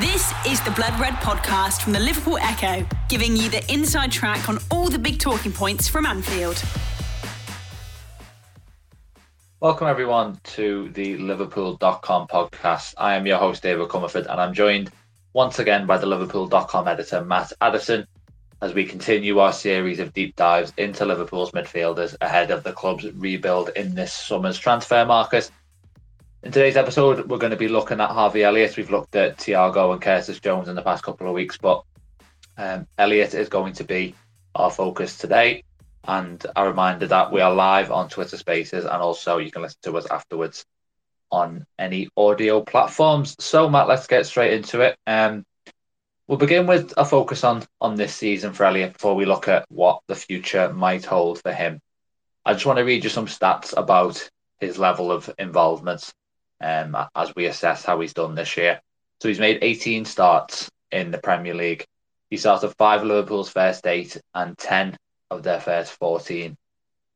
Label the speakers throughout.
Speaker 1: This is the Blood Red podcast from the Liverpool Echo, giving you the inside track on all the big talking points from Anfield.
Speaker 2: Welcome, everyone, to the Liverpool.com podcast. I am your host, David Comerford, and I'm joined once again by the Liverpool.com editor, Matt Addison, as we continue our series of deep dives into Liverpool's midfielders ahead of the club's rebuild in this summer's transfer market. In today's episode, we're going to be looking at Harvey Elliott. We've looked at Thiago and Curtis Jones in the past couple of weeks, but um, Elliott is going to be our focus today. And a reminder that we are live on Twitter Spaces, and also you can listen to us afterwards on any audio platforms. So, Matt, let's get straight into it. Um, we'll begin with a focus on on this season for Elliott before we look at what the future might hold for him. I just want to read you some stats about his level of involvement um, as we assess how he's done this year. So he's made 18 starts in the Premier League. He started five of Liverpool's first eight and 10 of their first 14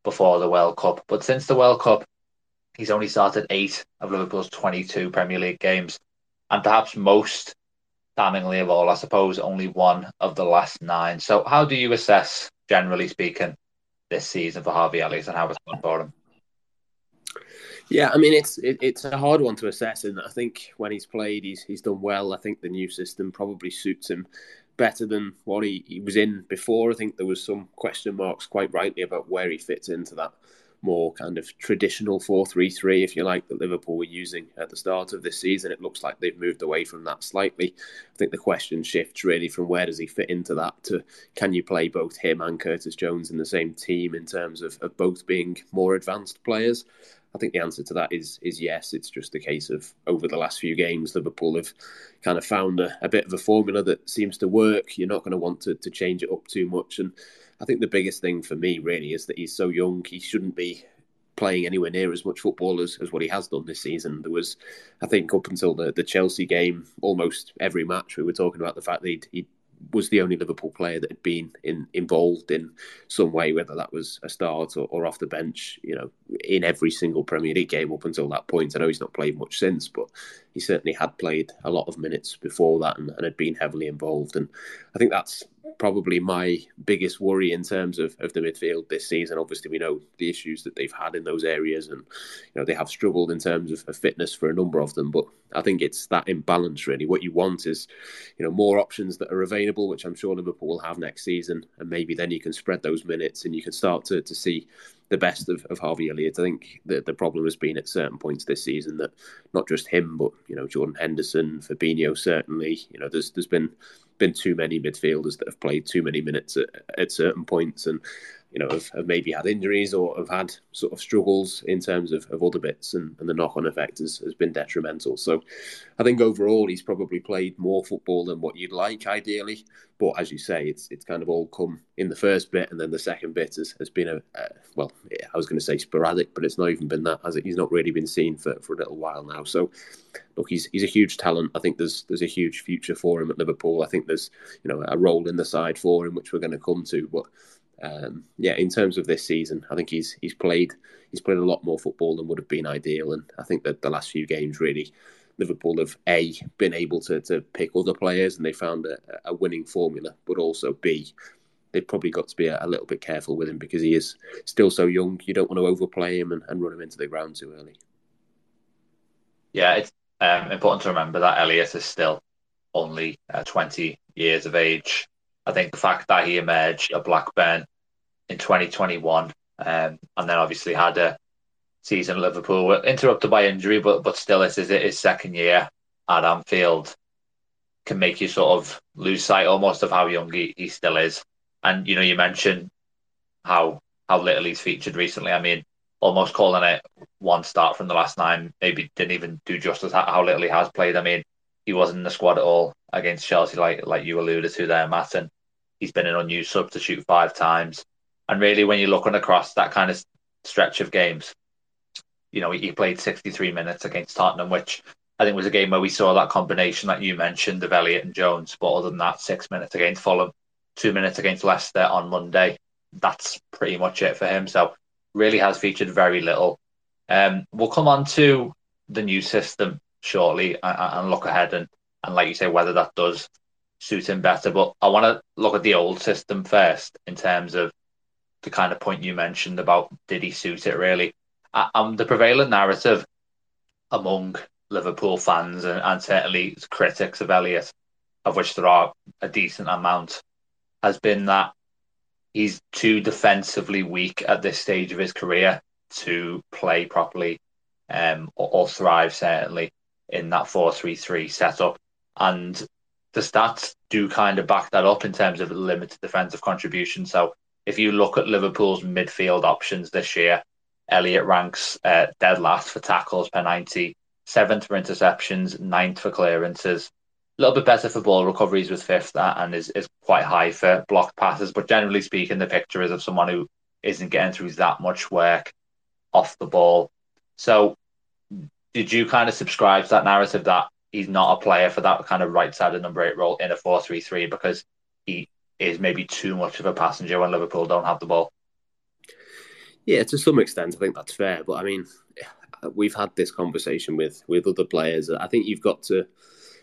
Speaker 2: before the World Cup. But since the World Cup, he's only started eight of Liverpool's 22 Premier League games. And perhaps most damningly of all, I suppose, only one of the last nine. So, how do you assess, generally speaking, this season for Harvey Elliott and how it's gone for him?
Speaker 3: Yeah, I mean it's it, it's a hard one to assess, and I think when he's played, he's he's done well. I think the new system probably suits him better than what he, he was in before. I think there was some question marks, quite rightly, about where he fits into that more kind of traditional 4-3-3 if you like that Liverpool were using at the start of this season it looks like they've moved away from that slightly I think the question shifts really from where does he fit into that to can you play both him and Curtis Jones in the same team in terms of, of both being more advanced players I think the answer to that is is yes. It's just a case of over the last few games, Liverpool have kind of found a, a bit of a formula that seems to work. You're not going to want to, to change it up too much. And I think the biggest thing for me really is that he's so young. He shouldn't be playing anywhere near as much football as, as what he has done this season. There was, I think, up until the, the Chelsea game, almost every match we were talking about the fact that he'd, he'd was the only Liverpool player that had been in, involved in some way, whether that was a start or, or, off the bench, you know, in every single Premier League game up until that point. I know he's not played much since, but he certainly had played a lot of minutes before that and, and had been heavily involved. And I think that's probably my biggest worry in terms of, of the midfield this season. Obviously, we know the issues that they've had in those areas, and you know they have struggled in terms of, of, fitness for a number of them. But I think it's that imbalance really. What you want is, you know, more options that are available, which I'm sure Liverpool will have next season, and maybe then you can spread those minutes and you can start to to see the best of, of Harvey Elliott. I think the the problem has been at certain points this season that not just him, but you know Jordan Henderson, Fabinho, certainly. You know, there's there's been been too many midfielders that have played too many minutes at, at certain points, and you know, have, have, maybe had injuries or have had sort of struggles in terms of, of other bits, and, and the knock on effect has, has been detrimental. So I think overall he's probably played more football than what you'd like, ideally. But as you say, it's it's kind of all come in the first bit, and then the second bit has, has been a, a well, I was going to say sporadic, but it's not even been that, has it? He's not really been seen for, for a little while now. So look, he's he's a huge talent. I think there's there's a huge future for him at Liverpool. I think there's you know a role in the side for him, which we're going to come to, but um, yeah, in terms of this season, I think he's he's played he's played a lot more football than would have been ideal, and I think that the last few games really, Liverpool have a been able to to pick other players and they found a, a winning formula, but also b they've probably got to be a, a, little bit careful with him because he is still so young. You don't want to overplay him and, and run him into the ground too early.
Speaker 2: Yeah, it's um, important to remember that Elliott is still only uh, 20 years of age. I think the fact that he emerged at Blackburn in 2021 um, and then obviously had a season at Liverpool interrupted by injury, but but still it is his second year at Anfield can make you sort of lose sight almost of how young he, he still is. And you know, you mentioned how how little he's featured recently. I mean, almost calling it one start from the last nine maybe didn't even do justice how little he has played. I mean, he wasn't in the squad at all against Chelsea, like like you alluded to there, Matt. And he's been an unused substitute five times. And really, when you're looking across that kind of stretch of games, you know, he played 63 minutes against Tottenham, which I think was a game where we saw that combination that you mentioned of Elliott and Jones. But other than that, six minutes against Fulham, two minutes against Leicester on Monday. That's pretty much it for him. So really has featured very little. Um, we'll come on to the new system shortly and, and look ahead and, and like you say, whether that does suit him better. But I want to look at the old system first in terms of the kind of point you mentioned about did he suit it really? Um, the prevalent narrative among Liverpool fans and, and certainly critics of Elliott, of which there are a decent amount, has been that he's too defensively weak at this stage of his career to play properly um, or, or thrive certainly in that 4-3-3 setup. And the stats do kind of back that up in terms of limited defensive contribution. So if you look at Liverpool's midfield options this year, Elliott ranks uh, dead last for tackles per 90, seventh for interceptions, ninth for clearances. A little bit better for ball recoveries with fifth and is, is quite high for blocked passes. But generally speaking, the picture is of someone who isn't getting through that much work off the ball. So did you kind of subscribe to that narrative that he's not a player for that kind of right sided number eight role in a 4 3 3 because he is maybe too much of a passenger when Liverpool don't have the ball?
Speaker 3: Yeah, to some extent, I think that's fair. But I mean, we've had this conversation with with other players. I think you've got to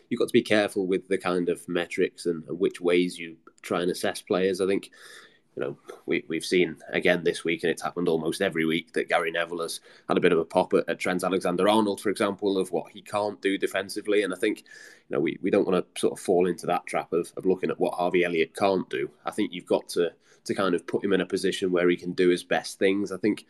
Speaker 3: you've got to be careful with the kind of metrics and, and which ways you try and assess players. I think you know, we, we've seen again this week, and it's happened almost every week, that Gary Neville has had a bit of a pop at, at Trent Alexander Arnold, for example, of what he can't do defensively. And I think, you know, we, we don't want to sort of fall into that trap of, of looking at what Harvey Elliott can't do. I think you've got to to kind of put him in a position where he can do his best things. I think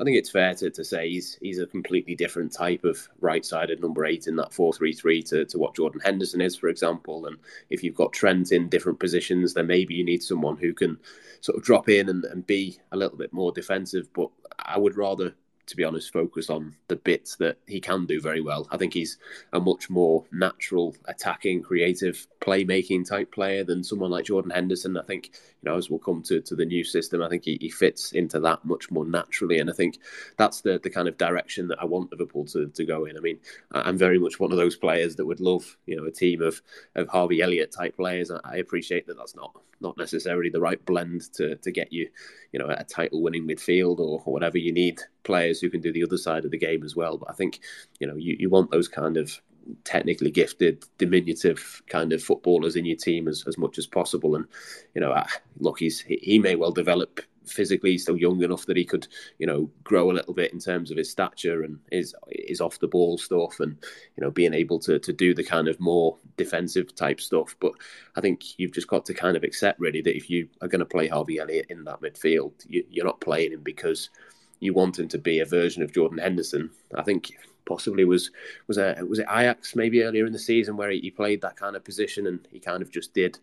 Speaker 3: I think it's fair to, to say he's he's a completely different type of right-sided number eight in that four-three-three to, to what Jordan Henderson is, for example. And if you've got Trent in different positions, then maybe you need someone who can sort of drop in and, and be a little bit more defensive. But I would rather to be honest, focus on the bits that he can do very well. I think he's a much more natural, attacking, creative, playmaking type player than someone like Jordan Henderson. I think, you know, as we'll come to, to the new system, I think he, he fits into that much more naturally. And I think that's the, the kind of direction that I want Liverpool to, to go in. I mean, I'm very much one of those players that would love, you know, a team of, of Harvey Elliott type players. I appreciate that that's not not necessarily the right blend to, to get you, you know, a title winning midfield or, or whatever you need players who can do the other side of the game as well. But I think, you know, you, you want those kind of technically gifted, diminutive kind of footballers in your team as, as much as possible. And, you know, look, he's, he may well develop physically he's still young enough that he could, you know, grow a little bit in terms of his stature and his his off the ball stuff, and you know, being able to to do the kind of more defensive type stuff. But I think you've just got to kind of accept really that if you are going to play Harvey Elliott in that midfield, you, you're not playing him because you want him to be a version of Jordan Henderson. I think possibly was was a was it Ajax maybe earlier in the season where he, played that kind of position and he kind of just did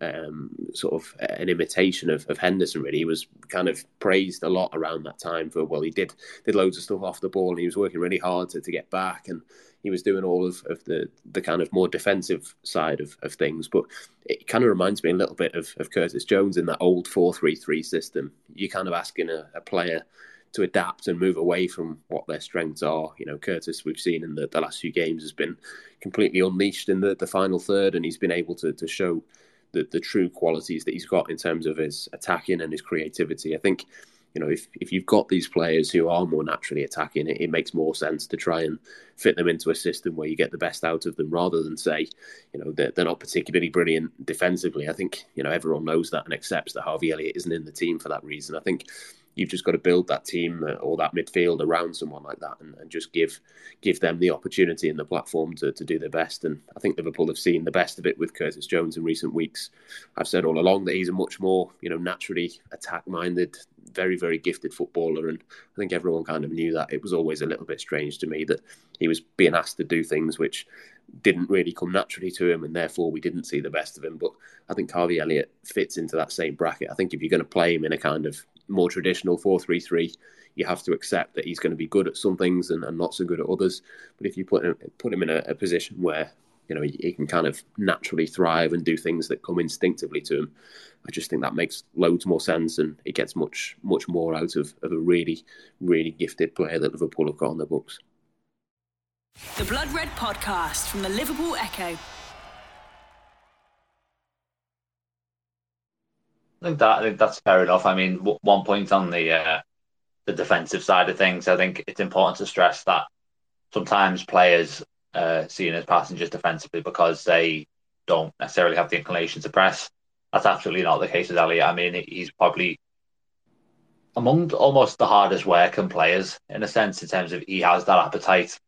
Speaker 3: um, sort of an imitation of, of Henderson. Really, he was kind of praised a lot around that time for well, he did did loads of stuff off the ball, and he was working really hard to, to get back, and he was doing all of, of the the kind of more defensive side of, of things. But it kind of reminds me a little bit of, of Curtis Jones in that old four three three system. You're kind of asking a, a player to adapt and move away from what their strengths are. You know, Curtis, we've seen in the, the last few games, has been completely unleashed in the, the final third, and he's been able to, to show the, the true qualities that he's got in terms of his attacking and his creativity. I think, you know, if, if you've got these players who are more naturally attacking, it, it makes more sense to try and fit them into a system where you get the best out of them rather than say, you know, they're, they're not particularly brilliant defensively. I think, you know, everyone knows that and accepts that Harvey Elliott isn't in the team for that reason. I think you've just got to build that team uh, or that midfield around someone like that and, and, just give give them the opportunity and the platform to, to do their best. And I think Liverpool have seen the best of it with Curtis Jones in recent weeks. I've said all along that he's a much more, you know, naturally attack minded, very, very gifted footballer. And I think everyone kind of knew that. It was always a little bit strange to me that he was being asked to do things which didn't really come naturally to him, and therefore we didn't see the best of him. But I think Harvey Elliott fits into that same bracket. I think if you're going to play him in a kind of more traditional 4-3-3 you have to accept that he's going to be good at some things and, and not so good at others but if you put him put him in a, a position where you know he, he, can kind of naturally thrive and do things that come instinctively to him. I just think that makes loads more sense, and it gets much much more out of, of a really really gifted player that Liverpool have got on their books.
Speaker 1: The Blood Red Podcast from the Liverpool Echo.
Speaker 2: I think that I think that's fair enough. I mean, one point on the uh, the defensive side of things, I think it's important to stress that sometimes players uh, seen as passengers defensively because they don't necessarily have the inclination to press. That's absolutely not the case with Elliott. I mean, he's probably among almost the hardest working players in a sense, in terms of he has that appetite,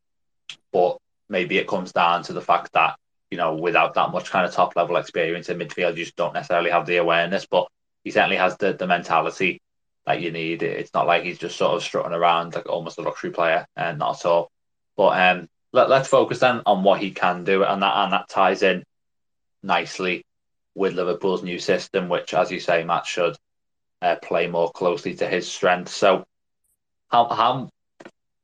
Speaker 2: but maybe it comes down to the fact that you know without that much kind of top level experience in midfield, you just don't necessarily have the awareness. But he certainly has the the mentality that you need. It's not like he's just sort of strutting around like almost a luxury player, and not at all. But um, let, us focus then on what he can do, and that and that ties in nicely with Liverpool's new system, which, as you say, Matt should uh, play more closely to his strengths. So, how how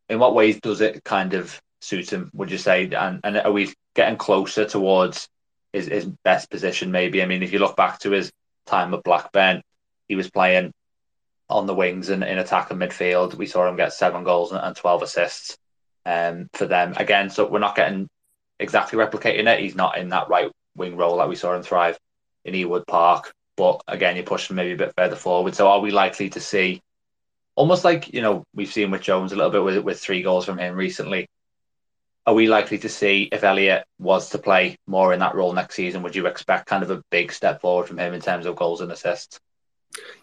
Speaker 2: in what ways does it kind of suit him? Would you say, and and are we getting closer towards his his best position? Maybe. I mean, if you look back to his time at Blackburn, he was playing on the wings and in attack and midfield. We saw him get seven goals and, and twelve assists um, for them again. So we're not getting exactly replicating it. He's not in that right wing role like we saw him thrive in Ewood Park. But again, you're pushing maybe a bit further forward. So are we likely to see almost like you know we've seen with Jones a little bit with with three goals from him recently? Are we likely to see if Elliott was to play more in that role next season? Would you expect kind of a big step forward from him in terms of goals and assists?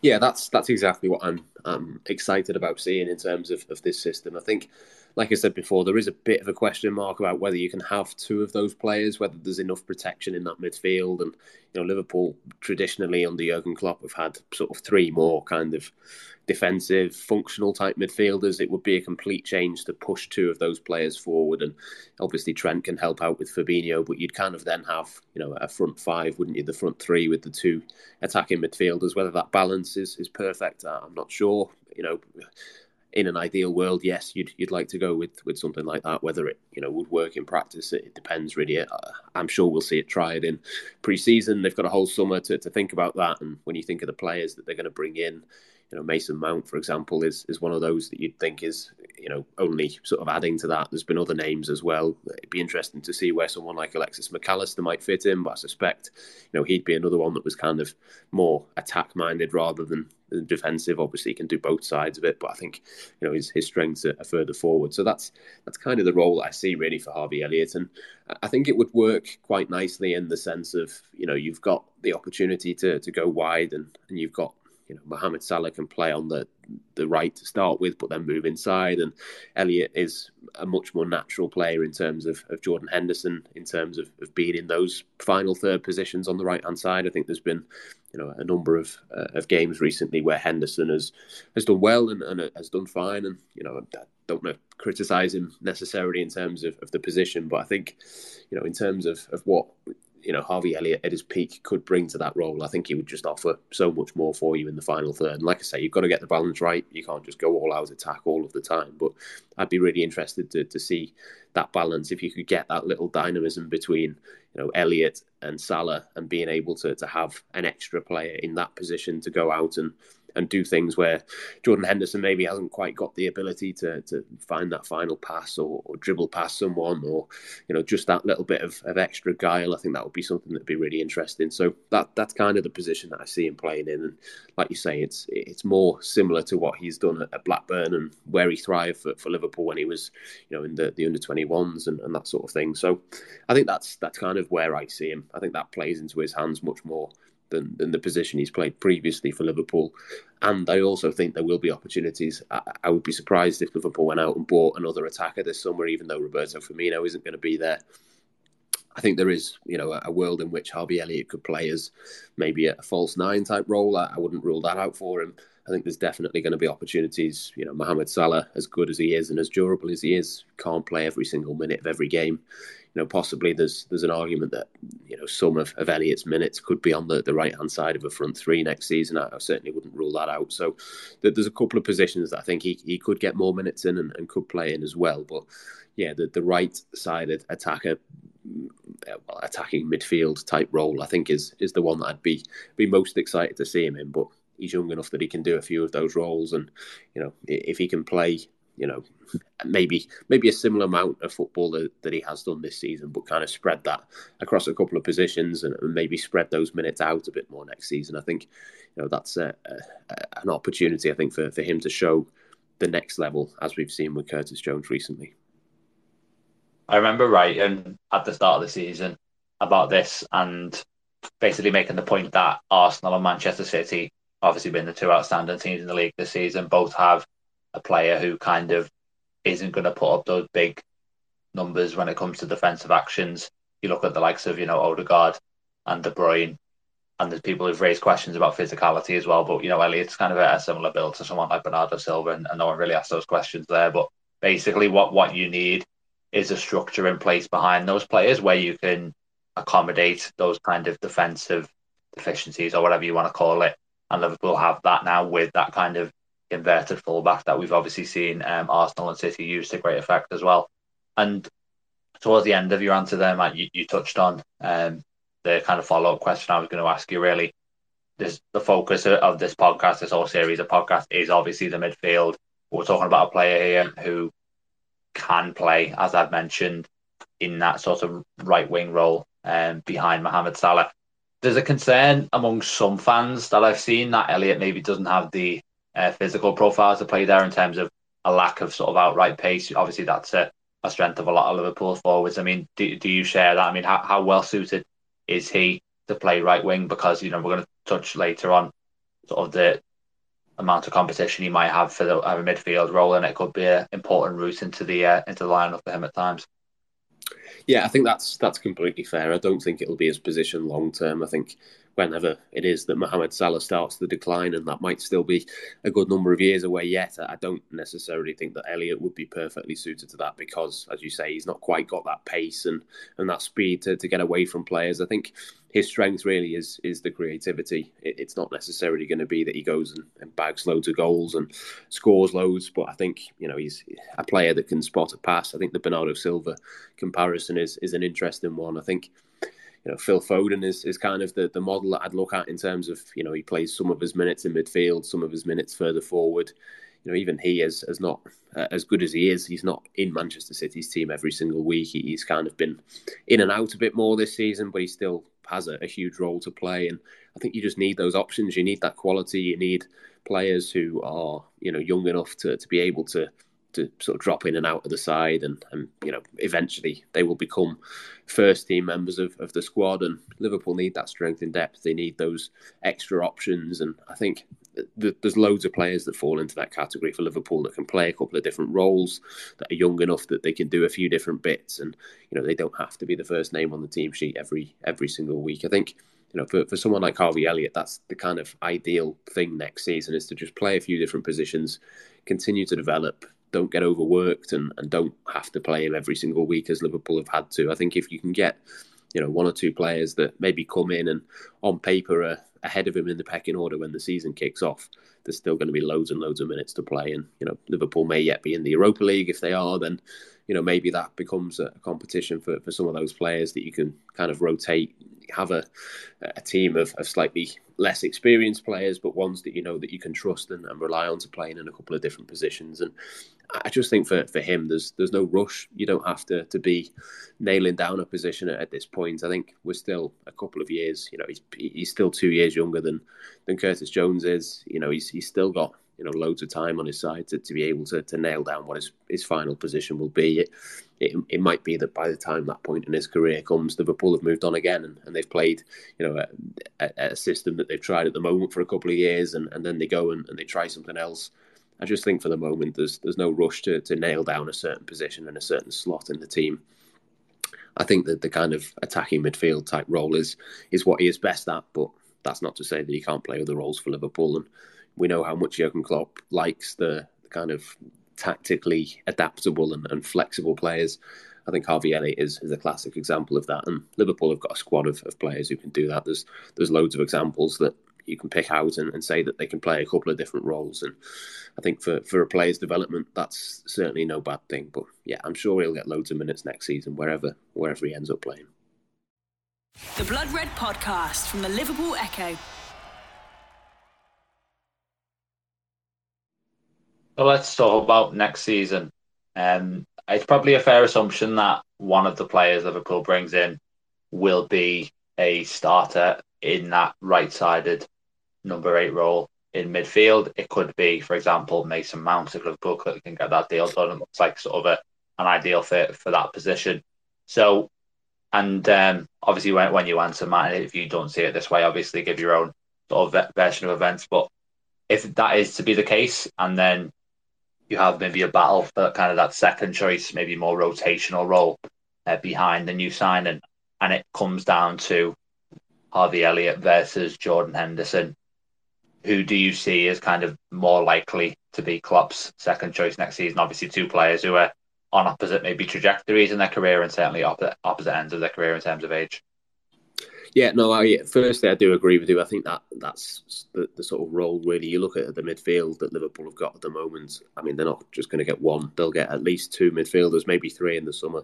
Speaker 3: Yeah, that's that's exactly what I'm I'm excited about seeing in terms of, of this system. I think like I said before, there is a bit of a question mark about whether you can have two of those players, whether there's enough protection in that midfield. And you know, Liverpool traditionally under Jurgen Klopp have had sort of three more kind of defensive, functional type midfielders. It would be a complete change to push two of those players forward. And obviously Trent can help out with Fabinho, but you'd kind of then have you know a front five, wouldn't you? The front three with the two attacking midfielders. Whether that balance is is perfect, I'm not sure. You know in an ideal world, yes, you'd you'd like to go with with something like that. Whether it you know would work in practice, it, depends really. Uh, I'm sure we'll see it tried in pre-season. They've got a whole summer to, to think about that, and when you think of the players that they're going to bring in, you know Mason Mount, for example, is is one of those that you'd think is you know only sort of adding to that. There's been other names as well. It'd be interesting to see where someone like Alexis Mac Allister might fit in, but I suspect you know he'd be another one that was kind of more attack minded rather than defensive. Obviously, he can do both sides of it, but I think you know his his strengths are, are further forward. So that's that's kind of the role I see really for Harvey Elliott, and I think it would work quite nicely in the sense of you know you've got the opportunity to to go wide, and and you've got you know Mohamed Salah can play on the the right to start with, but then move inside. And Elliott is a much more natural player in terms of, of Jordan Henderson, in terms of, of being in those final third positions on the right hand side. I think there's been, you know, a number of uh, of games recently where Henderson has has done well and, and has done fine. And you know, I don't to criticise him necessarily in terms of, of the position, but I think, you know, in terms of, of what you know Harvey Elliott at his peak could bring to that role. I think he would just offer so much more for you in the final third. And like I say, you've got to get the balance right. You can't just go all out attack all of the time. But I'd be really interested to to see that balance if you could get that little dynamism between you know Elliott and Salah and being able to to have an extra player in that position to go out and and do things where Jordan Henderson maybe hasn't quite got the ability to to find that final pass or, or dribble past someone or you know just that little bit of, of extra guile. I think that would be something that'd be really interesting. So that that's kind of the position that I see him playing in, and like you say, it's it's more similar to what he's done at, at Blackburn and where he thrived for, for Liverpool when he was you know in the, the under twenty ones and, and that sort of thing. So I think that's that's kind of where I see him. I think that plays into his hands much more than, than the position he's played previously for Liverpool. And I also think there will be opportunities. I, I, would be surprised if Liverpool went out and bought another attacker this summer, even though Roberto Firmino isn't going to be there. I think there is, you know, a, world in which Harvey Elliott could play as maybe a false nine type role. I, I wouldn't rule that out for him. I think there's definitely going to be opportunities. You know, Mohamed Salah, as good as he is and as durable as he is, can't play every single minute of every game you know, possibly there's there's an argument that you know some of, of Elliott's minutes could be on the, the right hand side of a front three next season. I, I, certainly wouldn't rule that out. So there's a couple of positions that I think he, he could get more minutes in and, and could play in as well. But yeah, the, the right sided attacker well, attacking midfield type role, I think is is the one that I'd be be most excited to see him in. But he's young enough that he can do a few of those roles, and you know if he can play, you know, maybe maybe a similar amount of football that, that he has done this season, but kind of spread that across a couple of positions and, maybe spread those minutes out a bit more next season. I think you know that's a, a, an opportunity I think for for him to show the next level as we've seen with Curtis Jones recently.
Speaker 2: I remember writing at the start of the season about this and basically making the point that Arsenal and Manchester City, obviously been the two outstanding teams in the league this season, both have a player who kind of isn't going to put up those big numbers when it comes to defensive actions. You look at the likes of, you know, Odegaard and De Bruyne, and there's people who've raised questions about physicality as well. But, you know, Elliott's kind of a, similar build to someone like Bernardo Silva, and, and no one really asked those questions there. But basically, what, what you need is a structure in place behind those players where you can accommodate those kind of defensive deficiencies or whatever you want to call it. And Liverpool have that now with that kind of inverted fullback that we've obviously seen um, Arsenal and City use to great effect as well. And towards the end of your answer there, Matt, you, you touched on um, the kind of follow up question I was going to ask you really. This, the focus of this podcast, this whole series of podcasts, is obviously the midfield. We're talking about a player here who can play, as I've mentioned, in that sort of right wing role um, behind Mohamed Salah. There's a concern among some fans that I've seen that Elliott maybe doesn't have the uh, physical profile to play there in terms of a lack of sort of outright pace. Obviously, that's a, a strength of a lot of Liverpool forwards. I mean, do, do you share that? I mean, how, how well suited is he to play right wing? Because, you know, we're going to touch later on sort of the amount of competition he might have for the midfield role, and it could be an important route into the uh, into the lineup for him at times.
Speaker 3: Yeah, I think that's that's completely fair. I don't think it'll be his position long term. I think whenever it is that Mohamed Salah starts to decline, and that might still be a good number of years away yet. I don't necessarily think that Elliott would be perfectly suited to that because, as you say, he's not quite got that pace and, and that speed to, to get away from players. I think his strength really is is the creativity. It, it's not necessarily going to be that he goes and, and, bags loads of goals and scores loads, but I think you know he's a player that can spot a pass. I think the Bernardo Silva comparison is is an interesting one. I think you know, Phil Foden is, is kind of the, the model that I'd look at in terms of, you know, he plays some of his minutes in midfield, some of his minutes further forward. You know, even he is, is not uh, as good as he is. He's not in Manchester City's team every single week. He, he's kind of been in and out a bit more this season, but he's still has a, a huge role to play. And I think you just need those options. You need that quality. You need players who are, you know, young enough to, to be able to to sort of drop in and out of the side, and, and you know eventually they will become first team members of, of the squad. And Liverpool need that strength in depth. They need those extra options, and I think th- there's loads of players that fall into that category for Liverpool that can play a couple of different roles, that are young enough that they can do a few different bits, and you know they don't have to be the first name on the team sheet every every single week. I think you know, for, for someone like Harvey Elliott, that's the kind of ideal thing next season is to just play a few different positions, continue to develop, don't get overworked and, and don't have to play him every single week as Liverpool have had to. I think if you can get, you know, one or two players that maybe come in and on paper are ahead of him in the pecking order when the season kicks off, there's still going to be loads and loads of minutes to play. And, you know, Liverpool may yet be in the Europa League. If they are, then, you know, maybe that becomes a competition for, for some of those players that you can kind of rotate, have a, a team of, of slightly less experienced players, but ones that you know that you can trust and, and rely on to playing in a couple of different positions. And I just think for, for him, there's there's no rush. You don't have to to be nailing down a position at, at this point. I think we're still a couple of years. You know, he's he's still two years younger than than Curtis Jones is. You know, he's he's still got you know loads of time on his side to, to be able to, to nail down what his, his final position will be. It, it, it might be that by the time that point in his career comes, Liverpool have moved on again and, and they've played you know a, a, a, system that they've tried at the moment for a couple of years and, and then they go and, and they try something else. I just think for the moment there's there's no rush to, to nail down a certain position and a certain slot in the team. I think that the kind of attacking midfield type role is is what he is best at, but that's not to say that he can't play other roles for Liverpool. And we know how much Jurgen Klopp likes the, kind of tactically adaptable and, and, flexible players. I think Harvey Elliott is, is a classic example of that, and Liverpool have got a squad of, of players who can do that. There's there's loads of examples that you can pick out and, and say that they can play a couple of different roles. And I think for, for a player's development, that's certainly no bad thing. But yeah, I'm sure he'll get loads of minutes next season, wherever wherever he ends up playing.
Speaker 1: The Blood Red Podcast from the Liverpool Echo.
Speaker 2: So let's talk about next season. Um, it's probably a fair assumption that one of the players Liverpool brings in will be a starter in that right-sided number eight role in midfield. It could be, for example, Mason Mount if Liverpool can get that deal done. It looks like sort of a, an ideal fit for that position. So, and um, obviously, when, when you answer, Matt, if you don't see it this way, obviously give your own sort of version of events. But if that is to be the case, and then you have maybe a battle for kind of that second choice, maybe more rotational role uh, behind the new signing, and it comes down to Harvey Elliott versus Jordan Henderson. Who do you see as kind of more likely to be Klopp's second choice next season? Obviously, two players who are on opposite maybe trajectories in their career and certainly opposite, opposite ends of their career in terms of age.
Speaker 3: Yeah, no. I, firstly, I do agree with you. I think that that's the, the sort of role really. You look at at the midfield that Liverpool have got at the moment. I mean, they're not just going to get one; they'll get at least two midfielders, maybe three in the summer,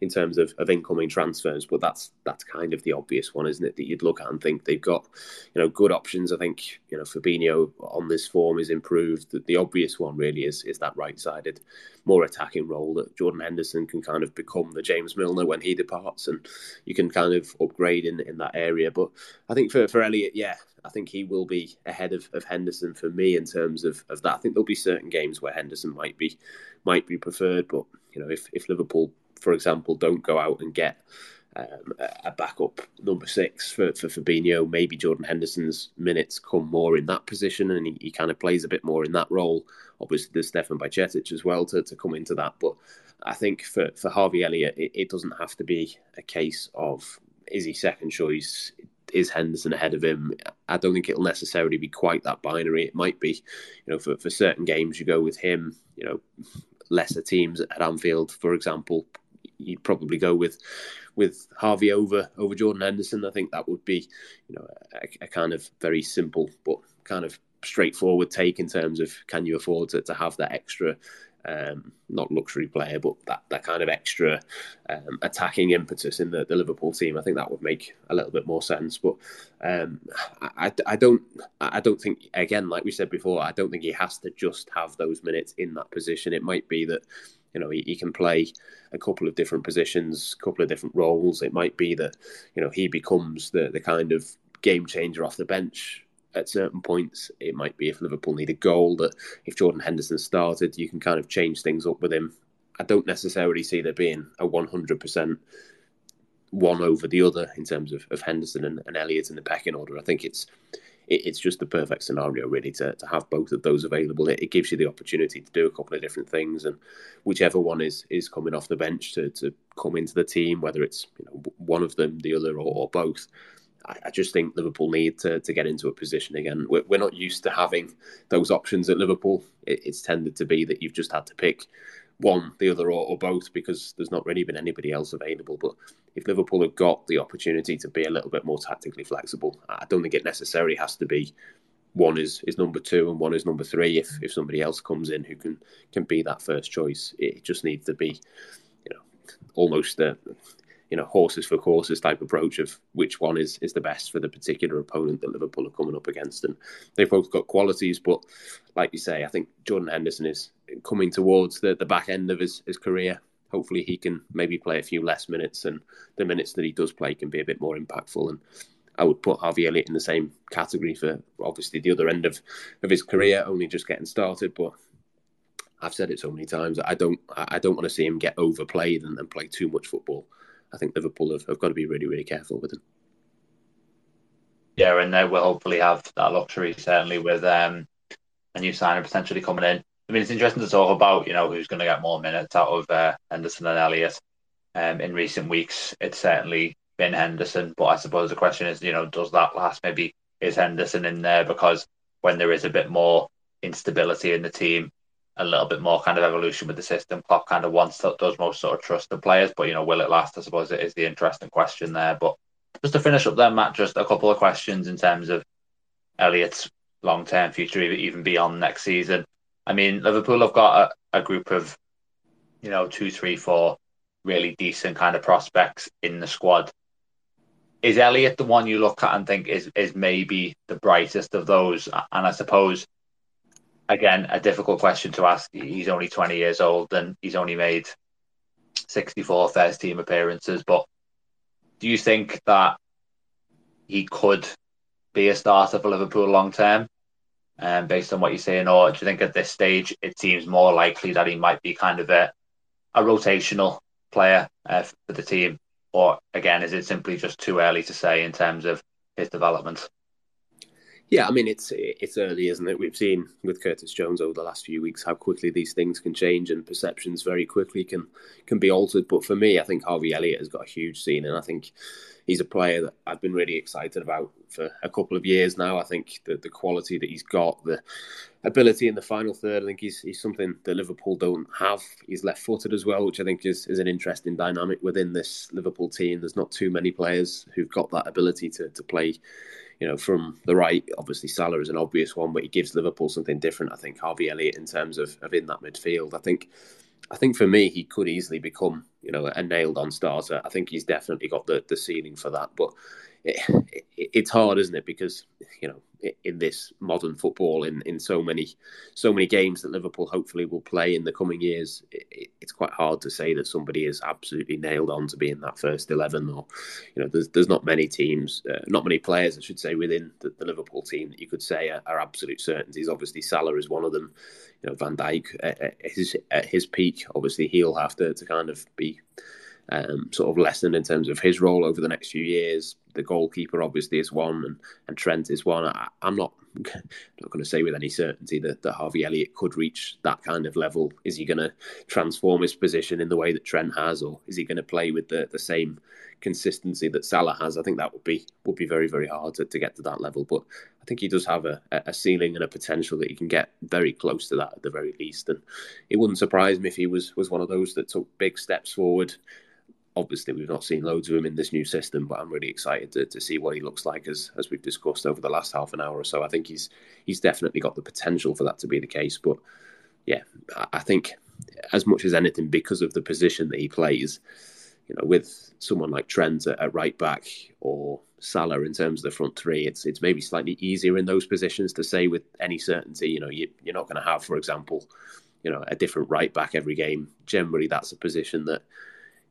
Speaker 3: in terms of, of incoming transfers. But that's that's kind of the obvious one, isn't it? That you'd look at and think they've got, you know, good options. I think you know Fabinho on this form is improved. The, the obvious one really is is that right-sided, more attacking role that Jordan Henderson can kind of become the James Milner when he departs, and you can kind of upgrade in in that area. But I think for, for Elliott, yeah, I think he will be ahead of, of Henderson for me in terms of, of that. I think there'll be certain games where Henderson might be might be preferred, but you know, if, if Liverpool, for example, don't go out and get um, a backup number six for, for Fabinho. Maybe Jordan Henderson's minutes come more in that position and he, he kind of plays a bit more in that role. Obviously, there's Stefan Bajcetic as well to, to come into that. But I think for, for Harvey Elliott, it, it doesn't have to be a case of is he second choice? Is Henderson ahead of him? I don't think it'll necessarily be quite that binary. It might be, you know, for, for certain games you go with him. You know, lesser teams at Anfield, for example, you'd probably go with with Harvey over over Jordan Henderson. I think that would be, you know, a, a kind of very simple but kind of straightforward take in terms of can you afford to, to have that extra um, not luxury player, but that, that kind of extra um, attacking impetus in the, the Liverpool team. I think that would make a little bit more sense. But um, I, I don't I don't think again, like we said before, I don't think he has to just have those minutes in that position. It might be that you know he, he can play a couple of different positions, a couple of different roles. It might be that you know he becomes the the kind of game changer off the bench at certain points. It might be if Liverpool need a goal that if Jordan Henderson started, you can kind of change things up with him. I don't necessarily see there being a 100% one over the other in terms of, of Henderson and, and Elliott in the pecking order. I think it's it, it's just the perfect scenario really to, to have both of those available. It, it, gives you the opportunity to do a couple of different things, and whichever one is is coming off the bench to, to come into the team, whether it's you know, one of them, the other, or, or both, I, just think Liverpool need to, to get into a position again. We're, we're not used to having those options at Liverpool. It, it's tended to be that you've just had to pick one, the other, or, or, both because there's not really been anybody else available. But if Liverpool have got the opportunity to be a little bit more tactically flexible, I don't think it necessarily has to be one is, is number two and one is number three. If if somebody else comes in who can can be that first choice, it just needs to be, you know, almost a you know horses for courses type approach of which one is is the best for the particular opponent that Liverpool are coming up against, and they've both got qualities. But like you say, I think Jordan Henderson is coming towards the, the back end of his, his career. Hopefully, he can maybe play a few less minutes, and the minutes that he does play can be a bit more impactful. And I would put Harvey Elliott in the same category for obviously the other end of, of his career, only just getting started. But I've said it so many times. I don't I don't want to see him get overplayed and, and play too much football. I think Liverpool have, have got to be really, really careful with him.
Speaker 2: Yeah, and they will hopefully have that luxury, certainly with um, a new signing potentially coming in. I mean, it's interesting to talk about, you know, who's going to get more minutes out of uh, Henderson and Elliott. Um, in recent weeks, it's certainly been Henderson, but I suppose the question is, you know, does that last? Maybe is Henderson in there because when there is a bit more instability in the team, a little bit more kind of evolution with the system. Klopp kind of wants does most sort of trust the players, but you know, will it last? I suppose it is the interesting question there. But just to finish up then, Matt, just a couple of questions in terms of Elliott's long term future, even beyond next season. I mean, Liverpool have got a, a group of, you know, two, three, four really decent kind of prospects in the squad. Is Elliott the one you look at and think is is maybe the brightest of those? And I suppose, again, a difficult question to ask. He's only 20 years old and he's only made 64 first team appearances. But do you think that he could be a starter for Liverpool long term? Um, based on what you're saying, or do you think at this stage it seems more likely that he might be kind of a a rotational player uh, for the team, or again, is it simply just too early to say in terms of his development?
Speaker 3: Yeah, I mean it's it's early, isn't it? We've seen with Curtis Jones over the last few weeks how quickly these things can change and perceptions very quickly can can be altered. But for me, I think Harvey Elliott has got a huge scene, and I think he's a player that I've been really excited about for a couple of years now. I think the the quality that he's got, the ability in the final third, I think he's he's something that Liverpool don't have. He's left footed as well, which I think is, is an interesting dynamic within this Liverpool team. There's not too many players who've got that ability to to play you know, from the right, obviously Salah is an obvious one, but he gives Liverpool something different. I think Harvey Elliott in terms of, of in that midfield. I think I think for me, he could easily become, you know, a nailed on starter. I think he's definitely got the, the ceiling for that. But it, it, it's hard, isn't it? Because you know, in this modern football, in, in so many so many games that Liverpool hopefully will play in the coming years, it, it's quite hard to say that somebody is absolutely nailed on to be in that first eleven. Or you know, there's there's not many teams, uh, not many players, I should say, within the, the Liverpool team that you could say are, are, absolute certainties. Obviously, Salah is one of them. You know, Van Dijk at, at his at his peak, obviously he'll have to to kind of be um, sort of lessened in terms of his role over the next few years. The goalkeeper obviously is one, and, and Trent is one. I, am not not going to say with any certainty that, that Harvey Elliott could reach that kind of level. Is he going to transform his position in the way that Trent has, or is he going to play with the, the same consistency that Salah has? I think that would be would be very very hard to, to get to that level. But I think he does have a, a ceiling and a potential that he can get very close to that at the very least. And it wouldn't surprise me if he was was one of those that took big steps forward obviously we've not seen loads of him in this new system, but I'm really excited to, to see what he looks like as as we've discussed over the last half an hour or so. I think he's he's definitely got the potential for that to be the case. But yeah, I think as much as anything, because of the position that he plays, you know, with someone like Trent at, at right back or Salah in terms of the front three, it's it's maybe slightly easier in those positions to say with any certainty. You know, you, you're not going to have, for example, you know, a different right back every game. Generally, that's a position that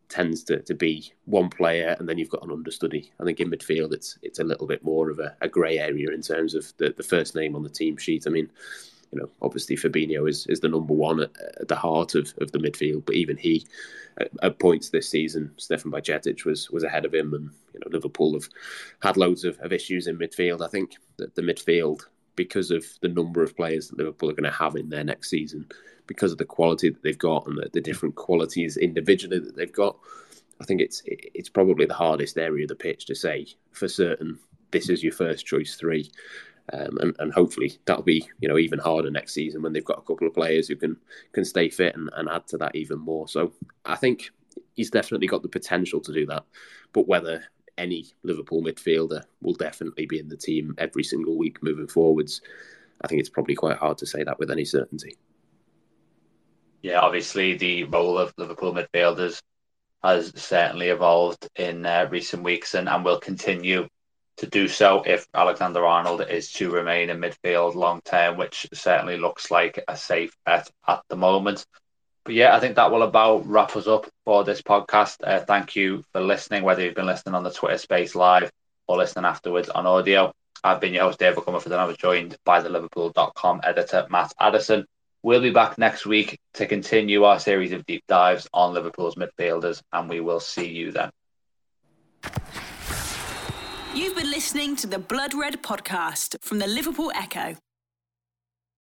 Speaker 3: tends to, to be one player and then you've got an understudy. I think in midfield it's it's a little bit more of a, a grey area in terms of the, the first name on the team sheet. I mean, you know, obviously Fabinho is, is the number one at, at the heart of, of the midfield, but even he, at, at points this season, Stefan Bajcetic was was ahead of him, and you know Liverpool have had loads of, of issues in midfield. I think that the midfield, because of the number of players that Liverpool are going to have in there next season, because of the quality that they've got and the, the different qualities individually that they've got. I think it's it's probably the hardest area of the pitch to say for certain. This is your first choice three, um, and and hopefully that'll be you know even harder next season when they've got a couple of players who can can stay fit and, and add to that even more. So I think he's definitely got the potential to do that, but whether any Liverpool midfielder will definitely be in the team every single week moving forwards, I think it's probably quite hard to say that with any certainty
Speaker 2: yeah, obviously the role of Liverpool midfielders has certainly evolved in uh, recent weeks and, and will continue to do so if Alexander Arnold is to remain in midfield long term, which certainly looks like a safe bet at the moment. But yeah, I think that will about wrap us up for this podcast. Uh, thank you for listening, whether you've been listening on the Twitter space live or listening afterwards on audio. I've been your host, David Comerford, and I was joined by the Liverpool.com editor, Matt Addison. We'll be back next week to continue our series of deep dives on Liverpool's midfielders, and we will see you then.
Speaker 1: You've been listening to the Blood Red podcast from the Liverpool Echo.